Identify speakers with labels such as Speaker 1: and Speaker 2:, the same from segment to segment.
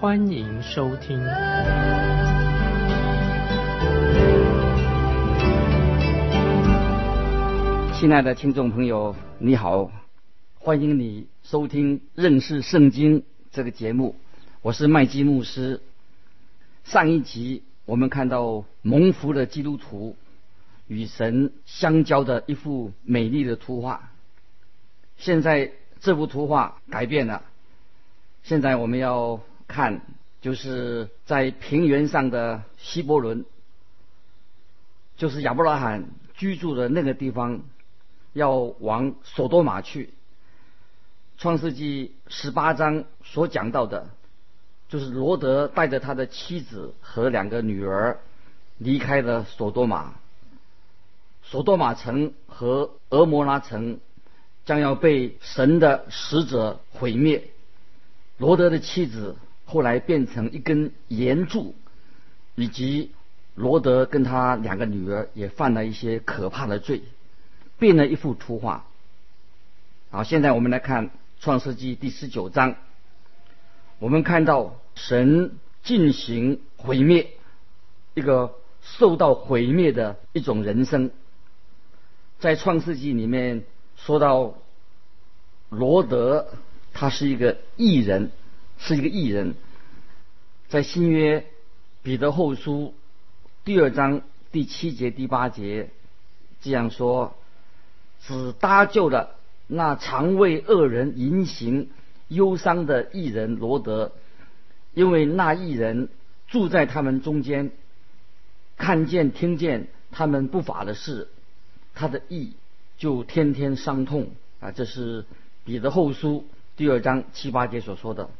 Speaker 1: 欢迎收听。
Speaker 2: 亲爱的听众朋友，你好，欢迎你收听认识圣经这个节目，我是麦基牧师。上一集我们看到蒙福的基督徒。与神相交的一幅美丽的图画。现在这幅图画改变了。现在我们要看，就是在平原上的希伯伦，就是亚伯拉罕居住的那个地方，要往索多玛去。创世纪十八章所讲到的，就是罗德带着他的妻子和两个女儿离开了索多玛。索多玛城和俄摩拉城将要被神的使者毁灭。罗德的妻子后来变成一根岩柱，以及罗德跟他两个女儿也犯了一些可怕的罪，变了一幅图画。好，现在我们来看创世纪第十九章，我们看到神进行毁灭，一个受到毁灭的一种人生。在创世纪里面说到罗德，他是一个异人，是一个异人。在新约彼得后书第二章第七节第八节这样说：只搭救了那常为恶人淫行忧伤的异人罗德，因为那异人住在他们中间，看见听见他们不法的事。他的意就天天伤痛啊！这是彼得后书第二章七八节所说的。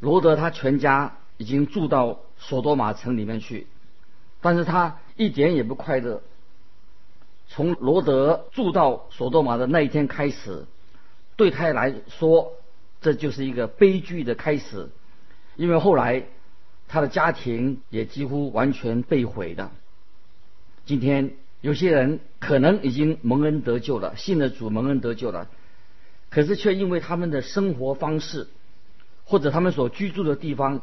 Speaker 2: 罗德他全家已经住到索多玛城里面去，但是他一点也不快乐。从罗德住到索多玛的那一天开始，对他来说这就是一个悲剧的开始，因为后来他的家庭也几乎完全被毁的。今天。有些人可能已经蒙恩得救了，信了主蒙恩得救了，可是却因为他们的生活方式，或者他们所居住的地方，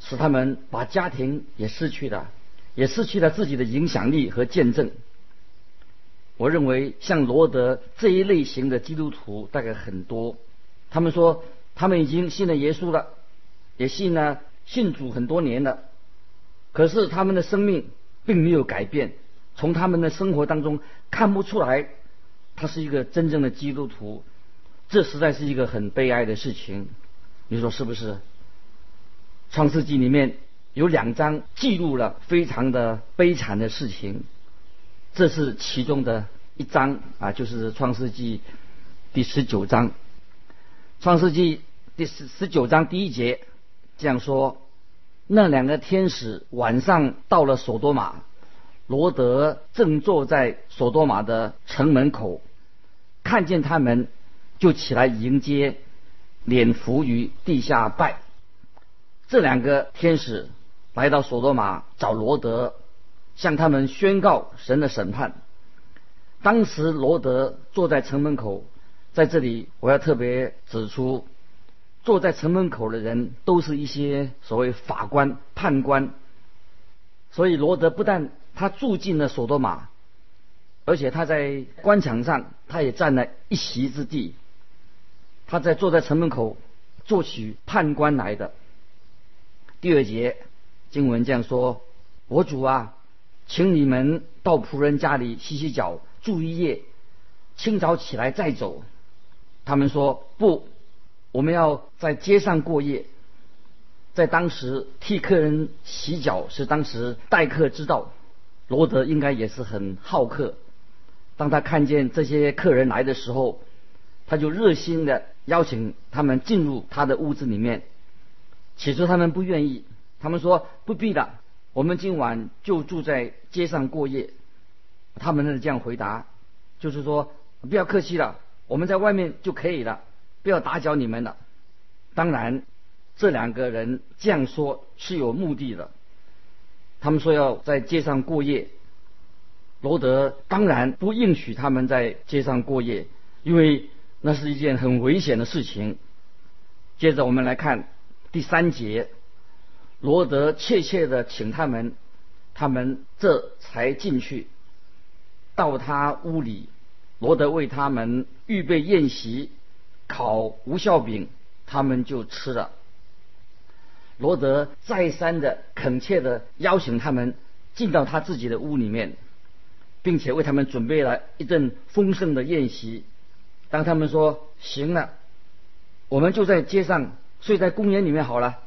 Speaker 2: 使他们把家庭也失去了，也失去了自己的影响力和见证。我认为像罗德这一类型的基督徒大概很多，他们说他们已经信了耶稣了，也信了信主很多年了，可是他们的生命并没有改变。从他们的生活当中看不出来，他是一个真正的基督徒，这实在是一个很悲哀的事情。你说是不是？创世纪里面有两章记录了非常的悲惨的事情，这是其中的一章啊，就是创世纪第十九章。创世纪第十十九章第一节这样说：那两个天使晚上到了索多玛。罗德正坐在索多玛的城门口，看见他们，就起来迎接，脸伏于地下拜。这两个天使来到索多玛找罗德，向他们宣告神的审判。当时罗德坐在城门口，在这里我要特别指出，坐在城门口的人都是一些所谓法官、判官，所以罗德不但他住进了索多玛，而且他在官场上，他也占了一席之地。他在坐在城门口，做起判官来的。第二节经文这样说：“我主啊，请你们到仆人家里洗洗脚，住一夜，清早起来再走。”他们说：“不，我们要在街上过夜。”在当时替客人洗脚是当时待客之道。罗德应该也是很好客。当他看见这些客人来的时候，他就热心的邀请他们进入他的屋子里面。起初他们不愿意，他们说不必了，我们今晚就住在街上过夜。他们是这样回答，就是说不要客气了，我们在外面就可以了，不要打搅你们了。当然，这两个人这样说是有目的的。他们说要在街上过夜，罗德当然不允许他们在街上过夜，因为那是一件很危险的事情。接着我们来看第三节，罗德怯怯的请他们，他们这才进去。到他屋里，罗德为他们预备宴席，烤无效饼，他们就吃了。罗德再三的恳切的邀请他们进到他自己的屋里面，并且为他们准备了一顿丰盛的宴席。当他们说行了，我们就在街上睡在公园里面好了。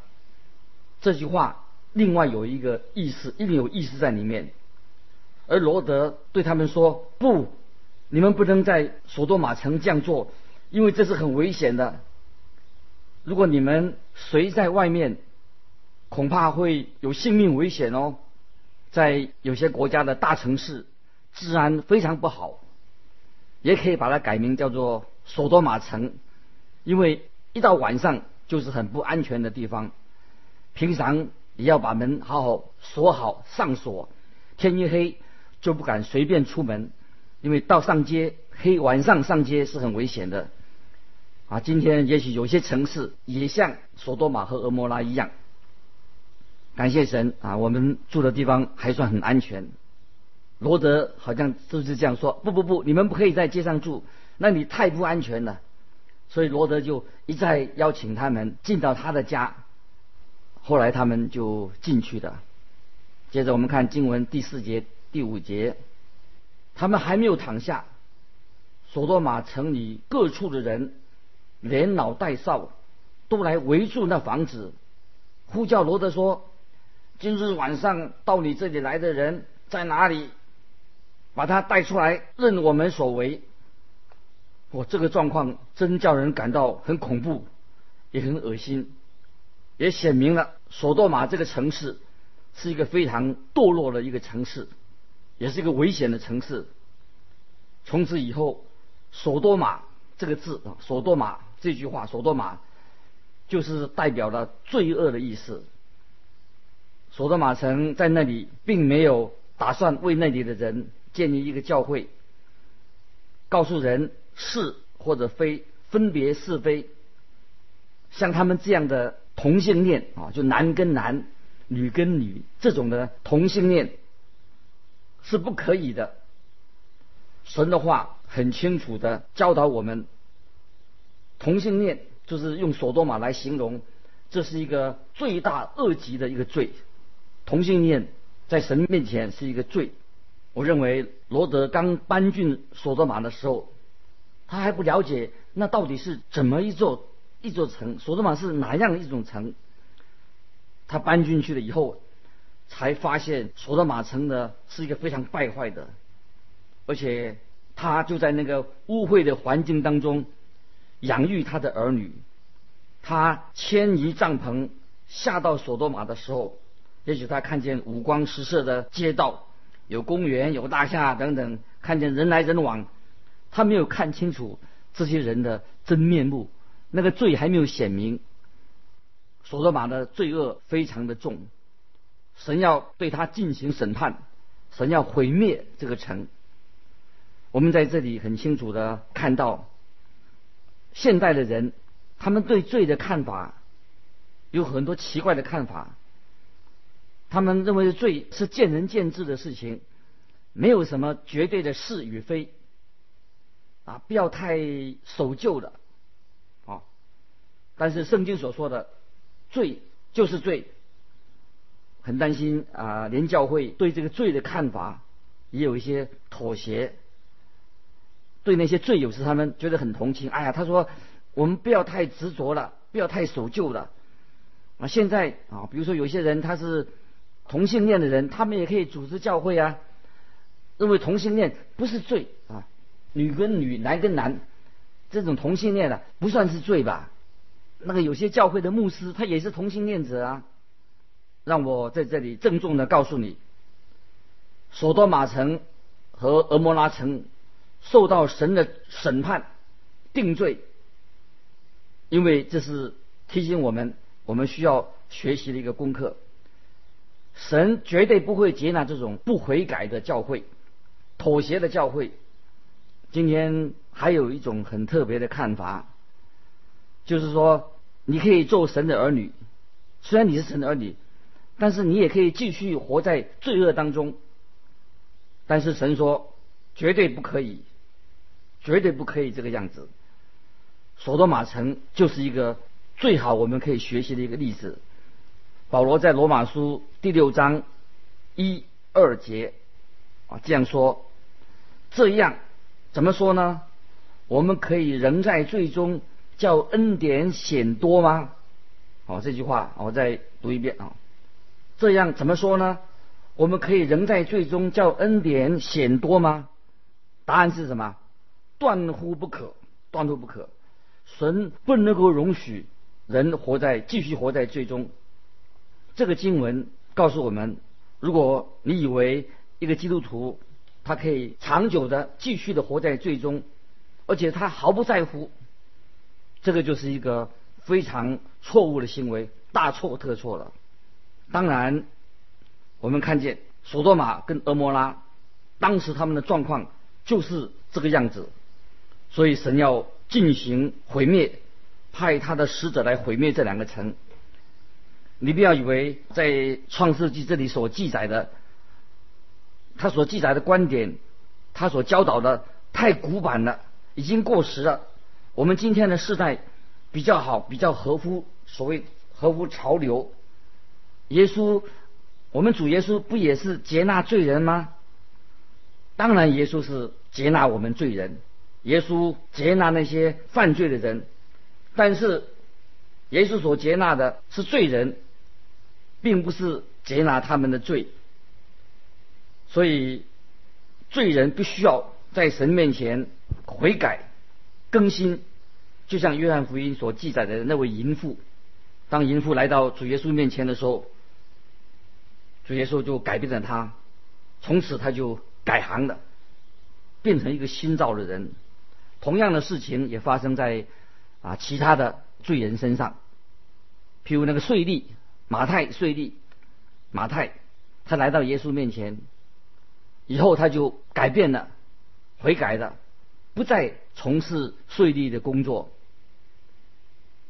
Speaker 2: 这句话另外有一个意思，一定有意思在里面。而罗德对他们说：“不，你们不能在索多玛城这样做，因为这是很危险的。如果你们谁在外面，恐怕会有性命危险哦。在有些国家的大城市，治安非常不好，也可以把它改名叫做索多玛城，因为一到晚上就是很不安全的地方。平常也要把门好好锁好，上锁，天一黑。”就不敢随便出门，因为到上街黑晚上上街是很危险的。啊，今天也许有些城市也像索多玛和俄摩拉一样。感谢神啊，我们住的地方还算很安全。罗德好像就是这样说：不不不，你们不可以在街上住，那你太不安全了。所以罗德就一再邀请他们进到他的家。后来他们就进去的。接着我们看经文第四节。第五节，他们还没有躺下，索多玛城里各处的人，连老带少，都来围住那房子，呼叫罗德说：“今日晚上到你这里来的人在哪里？把他带出来，任我们所为。”我这个状况真叫人感到很恐怖，也很恶心，也显明了索多玛这个城市是一个非常堕落的一个城市。也是一个危险的城市。从此以后，索多玛这个字啊，索多玛这句话，索多玛就是代表了罪恶的意思。索多玛城在那里并没有打算为那里的人建立一个教会，告诉人是或者非，分别是非。像他们这样的同性恋啊，就男跟男，女跟女这种的同性恋。是不可以的。神的话很清楚的教导我们，同性恋就是用索多玛来形容，这是一个罪大恶极的一个罪。同性恋在神面前是一个罪。我认为罗德刚搬进索多玛的时候，他还不了解那到底是怎么一座一座城，索多玛是哪样一种城。他搬进去了以后。才发现索多玛城呢是一个非常败坏的，而且他就在那个污秽的环境当中养育他的儿女。他迁移帐篷下到索多玛的时候，也许他看见五光十色的街道，有公园、有大厦等等，看见人来人往，他没有看清楚这些人的真面目，那个罪还没有显明。索罗马的罪恶非常的重。神要对他进行审判，神要毁灭这个城。我们在这里很清楚的看到，现代的人他们对罪的看法有很多奇怪的看法。他们认为罪是见仁见智的事情，没有什么绝对的是与非。啊，不要太守旧了，啊。但是圣经所说的罪就是罪。很担心啊，连教会对这个罪的看法也有一些妥协。对那些罪，有时他们觉得很同情。哎呀，他说我们不要太执着了，不要太守旧了。啊，现在啊，比如说有些人他是同性恋的人，他们也可以组织教会啊，认为同性恋不是罪啊，女跟女，男跟男，这种同性恋的不算是罪吧？那个有些教会的牧师他也是同性恋者啊。让我在这里郑重的告诉你，索多玛城和俄摩拉城受到神的审判、定罪，因为这是提醒我们，我们需要学习的一个功课。神绝对不会接纳这种不悔改的教会、妥协的教会。今天还有一种很特别的看法，就是说，你可以做神的儿女，虽然你是神的儿女，但是你也可以继续活在罪恶当中。但是神说，绝对不可以，绝对不可以这个样子。索多玛城就是一个最好我们可以学习的一个例子。保罗在罗马书第六章一二节啊这样说：这样怎么说呢？我们可以仍在最终叫恩典显多吗？好，这句话我再读一遍啊。这样怎么说呢？我们可以仍在最终叫恩典显多吗？答案是什么？断乎不可，断乎不可。神不能够容许人活在继续活在最终。这个经文告诉我们：如果你以为一个基督徒他可以长久的继续的活在最终，而且他毫不在乎，这个就是一个非常错误的行为，大错特错了。当然，我们看见索多玛跟俄摩拉当时他们的状况就是这个样子，所以神要进行毁灭，派他的使者来毁灭这两个城。你不要以为在创世纪这里所记载的，他所记载的观点，他所教导的太古板了，已经过时了。我们今天的时代比较好，比较合乎所谓合乎潮流。耶稣，我们主耶稣不也是接纳罪人吗？当然，耶稣是接纳我们罪人，耶稣接纳那些犯罪的人，但是耶稣所接纳的是罪人。并不是接纳他们的罪，所以罪人必须要在神面前悔改、更新。就像约翰福音所记载的那位淫妇，当淫妇来到主耶稣面前的时候，主耶稣就改变了他，从此他就改行了，变成一个新造的人。同样的事情也发生在啊其他的罪人身上，譬如那个税吏。马太税吏，马太，他来到耶稣面前，以后他就改变了，悔改了，不再从事税吏的工作。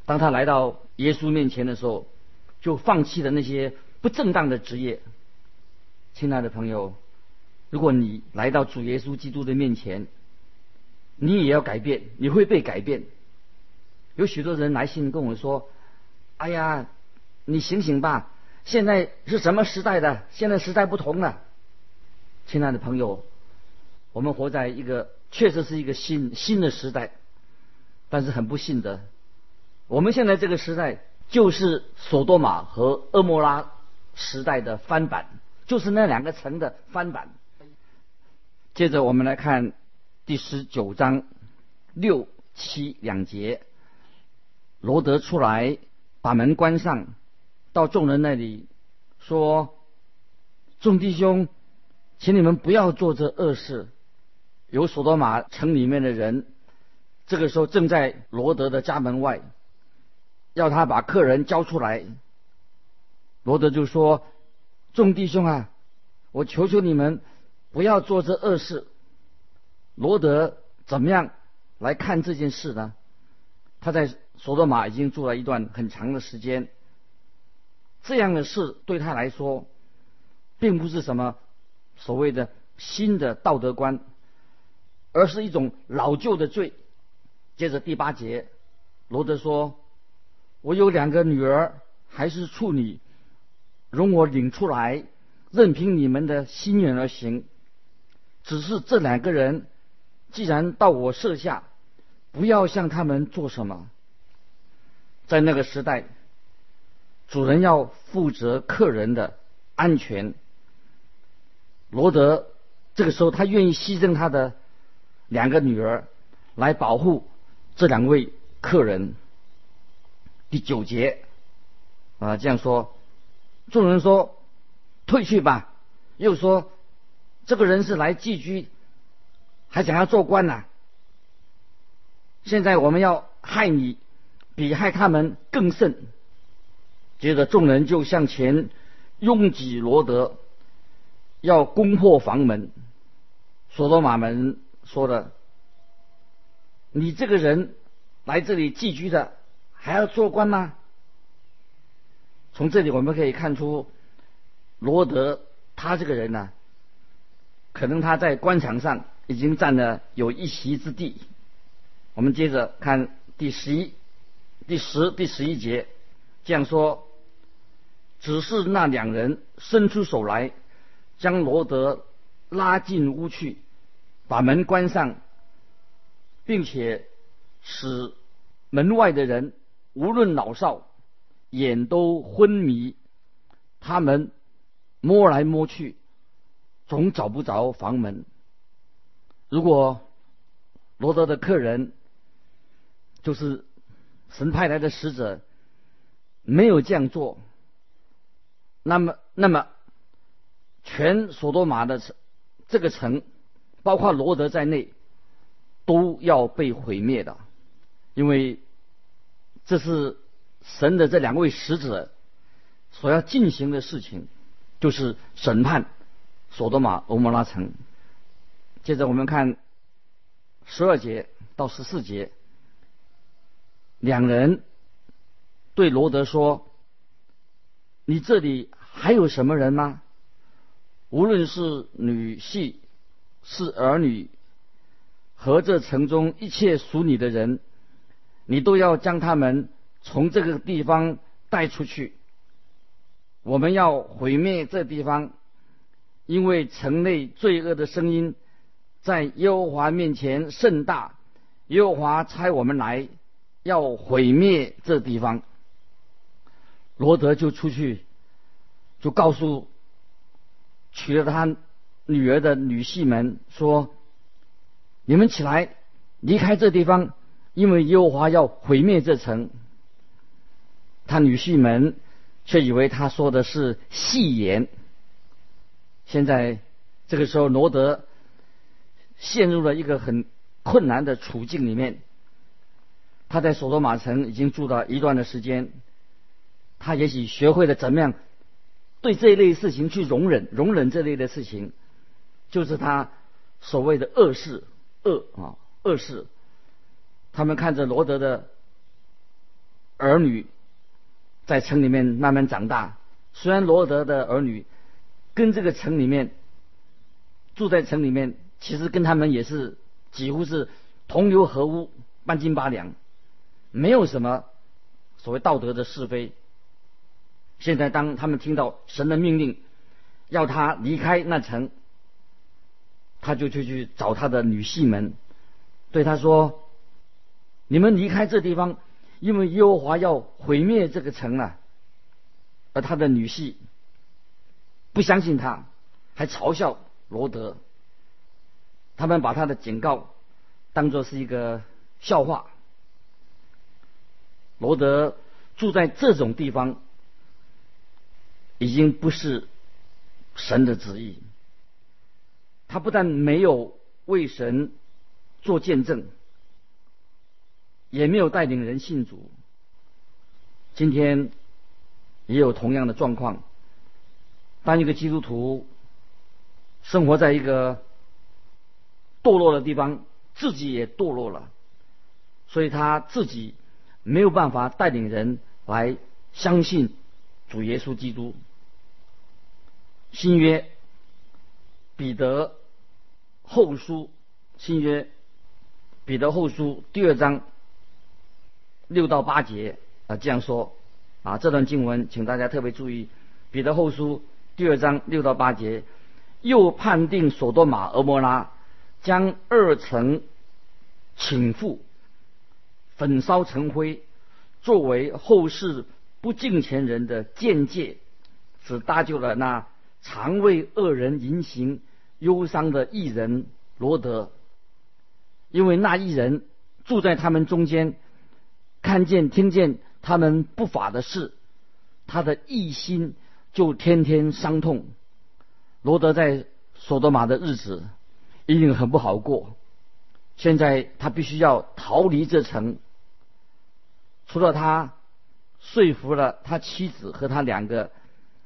Speaker 2: 当他来到耶稣面前的时候，就放弃了那些不正当的职业。亲爱的朋友，如果你来到主耶稣基督的面前，你也要改变，你会被改变。有许多人来信跟我说：“哎呀。”你醒醒吧！现在是什么时代的？现在时代不同了，亲爱的朋友，我们活在一个确实是一个新新的时代，但是很不幸的，我们现在这个时代就是索多玛和厄摩拉时代的翻版，就是那两个城的翻版。接着我们来看第十九章六七两节，罗德出来把门关上。到众人那里说：“众弟兄，请你们不要做这恶事。”有索多玛城里面的人，这个时候正在罗德的家门外，要他把客人交出来。罗德就说：“众弟兄啊，我求求你们不要做这恶事。”罗德怎么样来看这件事呢？他在索多玛已经住了一段很长的时间。这样的事对他来说，并不是什么所谓的新的道德观，而是一种老旧的罪。接着第八节，罗德说：“我有两个女儿，还是处女，容我领出来，任凭你们的心愿而行。只是这两个人，既然到我舍下，不要向他们做什么。在那个时代。”主人要负责客人的安全。罗德这个时候，他愿意牺牲他的两个女儿来保护这两位客人。第九节啊这样说：众人说：“退去吧。”又说：“这个人是来寄居，还想要做官呐。现在我们要害你，比害他们更甚。”接着众人就向前拥挤罗德，要攻破房门。所罗马门说的：“你这个人来这里寄居的，还要做官吗？”从这里我们可以看出，罗德他这个人呢，可能他在官场上已经占了有一席之地。我们接着看第十一、第十、第十一节，这样说：只是那两人伸出手来，将罗德拉进屋去。把门关上，并且使门外的人无论老少眼都昏迷。他们摸来摸去，总找不着房门。如果罗德的客人就是神派来的使者，没有这样做，那么，那么全索多玛的城这个城。包括罗德在内，都要被毁灭的，因为这是神的这两位使者所要进行的事情，就是审判索多玛、欧摩拉城。接着我们看十二节到十四节，两人对罗德说：“你这里还有什么人吗？无论是女婿。”是儿女和这城中一切属你的人，你都要将他们从这个地方带出去。我们要毁灭这地方，因为城内罪恶的声音在耶和华面前甚大。耶和华差我们来要毁灭这地方。罗德就出去，就告诉娶了他。女儿的女婿们说：“你们起来，离开这地方，因为耶和华要毁灭这城。”他女婿们却以为他说的是戏言。现在这个时候，罗德陷入了一个很困难的处境里面。他在索多玛城已经住了一段的时间，他也许学会了怎么样对这一类事情去容忍，容忍这类的事情。就是他所谓的恶事，恶啊恶事。他们看着罗德的儿女在城里面慢慢长大，虽然罗德的儿女跟这个城里面住在城里面，其实跟他们也是几乎是同流合污、半斤八两，没有什么所谓道德的是非。现在当他们听到神的命令，要他离开那城。他就去去找他的女婿们，对他说：“你们离开这地方，因为耶和华要毁灭这个城了。”而他的女婿不相信他，还嘲笑罗德。他们把他的警告当作是一个笑话。罗德住在这种地方，已经不是神的旨意。他不但没有为神做见证，也没有带领人信主。今天也有同样的状况。当一个基督徒生活在一个堕落的地方，自己也堕落了，所以他自己没有办法带领人来相信主耶稣基督。新约。彼得后书新约，彼得后书第二章六到八节啊这样说啊这段经文，请大家特别注意。彼得后书第二章六到八节，又判定索多玛、俄摩拉，将二层倾覆，焚烧成灰，作为后世不敬前人的见解，只搭救了那常为恶人淫行。忧伤的艺人罗德，因为那一人住在他们中间，看见听见他们不法的事，他的异心就天天伤痛。罗德在索多玛的日子一定很不好过。现在他必须要逃离这城。除了他说服了他妻子和他两个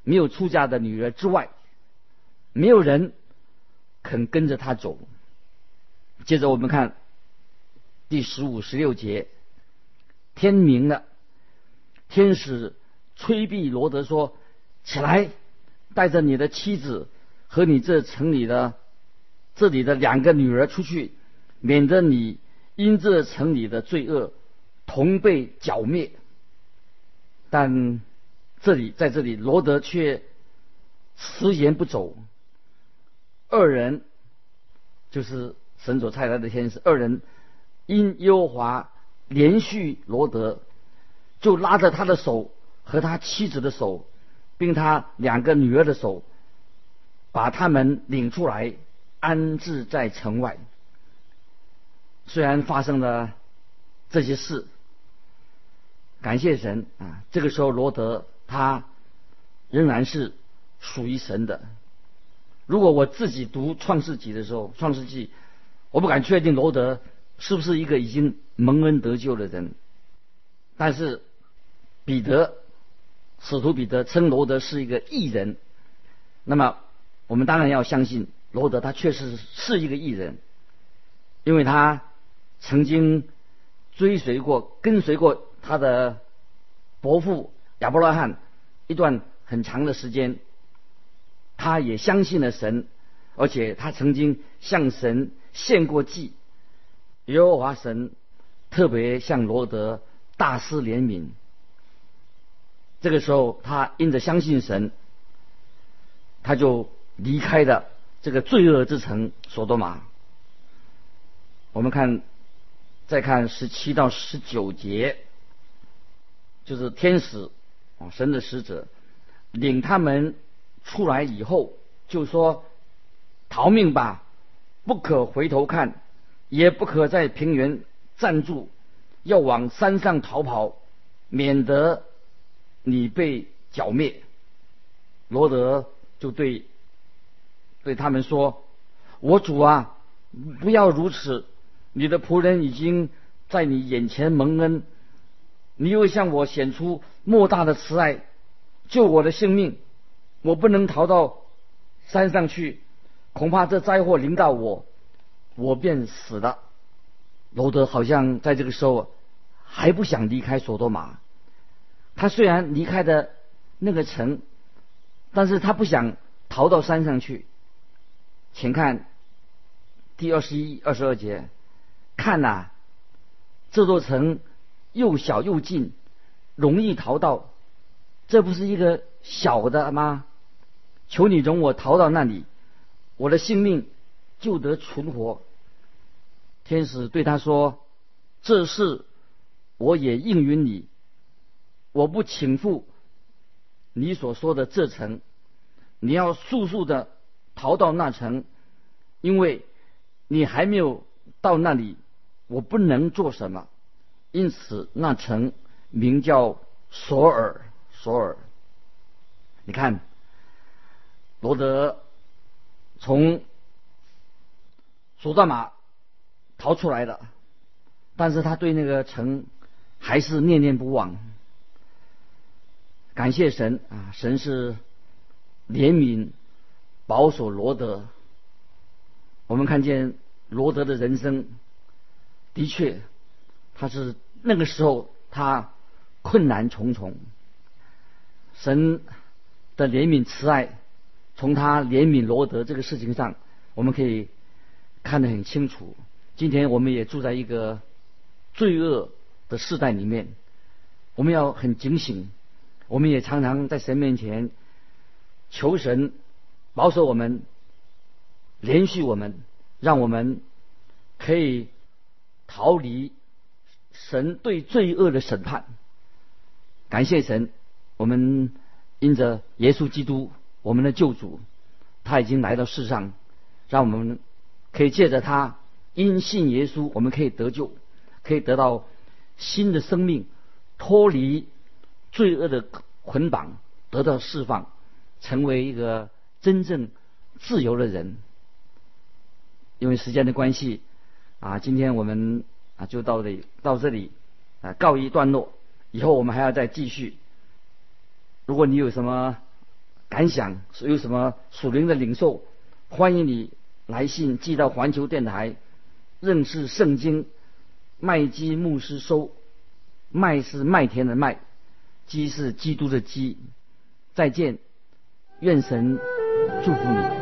Speaker 2: 没有出嫁的女儿之外，没有人肯跟着他走。接着我们看第十五、十六节，天明了，天使催逼罗德说：“起来，带着你的妻子和你这城里的这里的两个女儿出去，免得你因这城里的罪恶同被剿灭。”但这里在这里，罗德却迟延不走。二人就是神所差来的天使，二人因耶和华连续罗德，就拉着他的手和他妻子的手，并他两个女儿的手，把他们领出来，安置在城外。虽然发生了这些事，感谢神啊！这个时候罗德他仍然是属于神的。如果我自己读创世纪的时候，创世纪，我不敢确定罗德是不是一个已经蒙恩得救的人。但是彼得，使徒彼得称罗德是一个异人，那么我们当然要相信罗德他确实是一个异人，因为他曾经追随过、跟随过他的伯父亚伯拉罕一段很长的时间。他也相信了神，而且他曾经向神献过祭。耶和华神特别向罗德大施怜悯。这个时候，他因着相信神，他就离开了这个罪恶之城索多玛。我们看，再看十七到十九节，就是天使神的使者领他们。出来以后就说：“逃命吧，不可回头看，也不可在平原站住，要往山上逃跑，免得你被剿灭。”罗德就对对他们说：“我主啊，不要如此！你的仆人已经在你眼前蒙恩，你又向我显出莫大的慈爱，救我的性命。”我不能逃到山上去，恐怕这灾祸临到我，我便死了。罗德好像在这个时候还不想离开索多玛。他虽然离开的那个城，但是他不想逃到山上去。请看第二十一、二十二节，看呐，这座城又小又近，容易逃到，这不是一个小的吗？求你容我逃到那里，我的性命就得存活。天使对他说：“这事我也应允你，我不请赴你所说的这城，你要速速的逃到那城，因为你还没有到那里，我不能做什么。因此那城名叫索尔。索尔，你看。”罗德从索多玛逃出来了，但是他对那个城还是念念不忘。感谢神啊，神是怜悯保守罗德。我们看见罗德的人生，的确，他是那个时候他困难重重，神的怜悯慈爱。从他怜悯罗德这个事情上，我们可以看得很清楚。今天我们也住在一个罪恶的时代里面，我们要很警醒。我们也常常在神面前求神保守我们，连续我们，让我们可以逃离神对罪恶的审判。感谢神，我们因着耶稣基督。我们的救主，他已经来到世上，让我们可以借着他因信耶稣，我们可以得救，可以得到新的生命，脱离罪恶的捆绑，得到释放。成为一个真正自由的人。因为时间的关系，啊，今天我们啊就到这里到这里啊告一段落。以后我们还要再继续。如果你有什么感想，有什么属灵的领受，欢迎你来信寄到环球电台，认识圣经麦基牧师收。麦是麦田的麦，基是基督的基。再见，愿神祝福你。